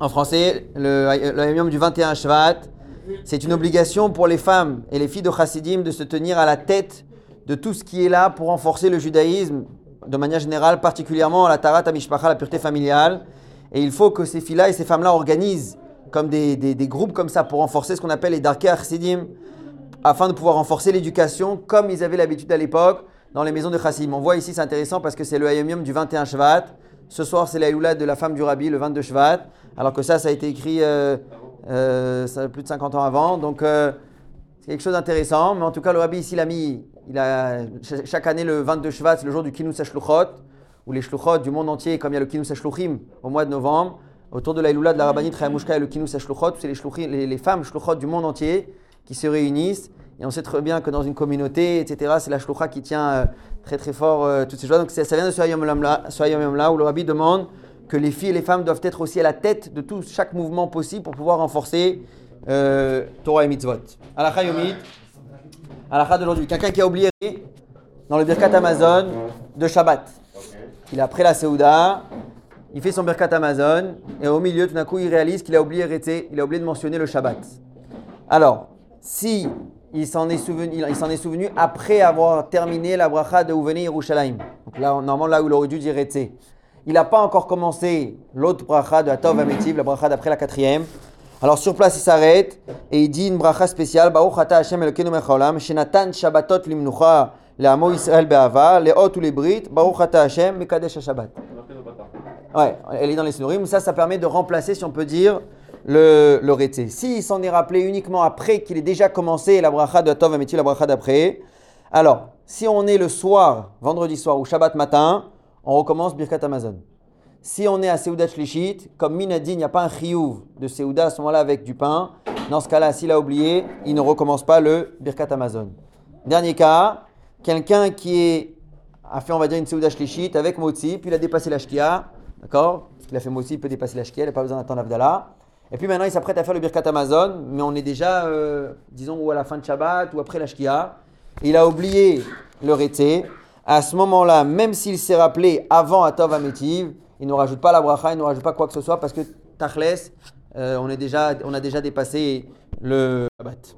En français, le, le du 21 Shvat, c'est une obligation pour les femmes et les filles de Chassidim de se tenir à la tête de tout ce qui est là pour renforcer le judaïsme de manière générale, particulièrement la Tarat Mishpacha, la pureté familiale. Et il faut que ces filles-là et ces femmes-là organisent comme des, groupes comme ça pour renforcer ce qu'on appelle les Darkei Chassidim, afin de pouvoir renforcer l'éducation comme ils avaient l'habitude à l'époque dans les maisons de Chassidim. On voit ici, c'est intéressant parce que c'est le Hayom Yom du 21 Shvat. Ce soir, c'est la de la femme du Rabbi, le 22 Shvat. Alors que ça, ça a été écrit euh, euh, plus de 50 ans avant. Donc, euh, c'est quelque chose d'intéressant. Mais en tout cas, le Rabbi ici l'a mis. Il a, cha- chaque année, le 22 Shvat, c'est le jour du Kinous HaShluchot, où les Shluchot du monde entier, comme il y a le Kinous HaShluchim au mois de novembre, autour de la de la Rabbanit Chayamushka et le Kinous HaShluchot, c'est les, les, les femmes Shluchot du monde entier qui se réunissent. Et on sait très bien que dans une communauté, etc., c'est la Shlucha qui tient euh, très très fort euh, toutes ces choses. Donc ça vient de ce Hayom Yom-là, où le Rabbi demande que les filles et les femmes doivent être aussi à la tête de tout, chaque mouvement possible pour pouvoir renforcer euh, Torah et Mitzvot. Alakha Yomit, Alakha d'aujourd'hui. Quelqu'un qui a oublié dans le Birkat Amazon de Shabbat. Il a pris la Seouda, il fait son Birkat Amazon, et au milieu, tout d'un coup, il réalise qu'il a oublié il a oublié de mentionner le Shabbat. Alors, si il s'en est est souvenu après avoir terminé la bracha de Ouveni Yerushalayim. Donc là, normalement, là où il aurait dû dire Rété. Il n'a pas encore commencé l'autre bracha de Atov Ametiv, la bracha d'après la quatrième. Alors sur place, il s'arrête et il dit une bracha spéciale. Baruch ata Hashem Elokeinu melech haolam, shenatan shabbatot limnucha le'amo Yisrael be'ava, le'ot ou les brit, Baruch ata Hashem mekadesh Shabbat. Ouais, elle est dans les Sinurim. Ça, ça permet de remplacer, si on peut dire, le, le rété. S'il s'en est rappelé uniquement après qu'il ait déjà commencé la bracha de Tov Ametiv, la bracha d'après, alors, si on est le soir, vendredi soir ou Shabbat matin, on recommence Birkat Amazon. Si on est à Seudat Shlishit, comme Minadi, il n'y a pas un chiyuv de Seuda à ce moment-là avec du pain. Dans ce cas-là, s'il a oublié, il ne recommence pas le Birkat Amazon. Dernier cas, quelqu'un qui a fait, on va dire, une Seuda Shlishit avec Motzi, puis il a dépassé la Shkia, d'accord? Parce qu'il a fait Motzi, il peut dépasser la Shkia, il n'a pas besoin d'attendre Avdallah. Et puis maintenant, il s'apprête à faire le Birkat Amazon, mais on est déjà, euh, disons, ou à la fin de Shabbat ou après la Shkia. Il a oublié le Rété. À ce moment-là, même s'il s'est rappelé avant Atov Ametiv, il ne rajoute pas la bracha, il ne rajoute pas quoi que ce soit parce que Tachles, euh, on, on a déjà dépassé le Shabbat.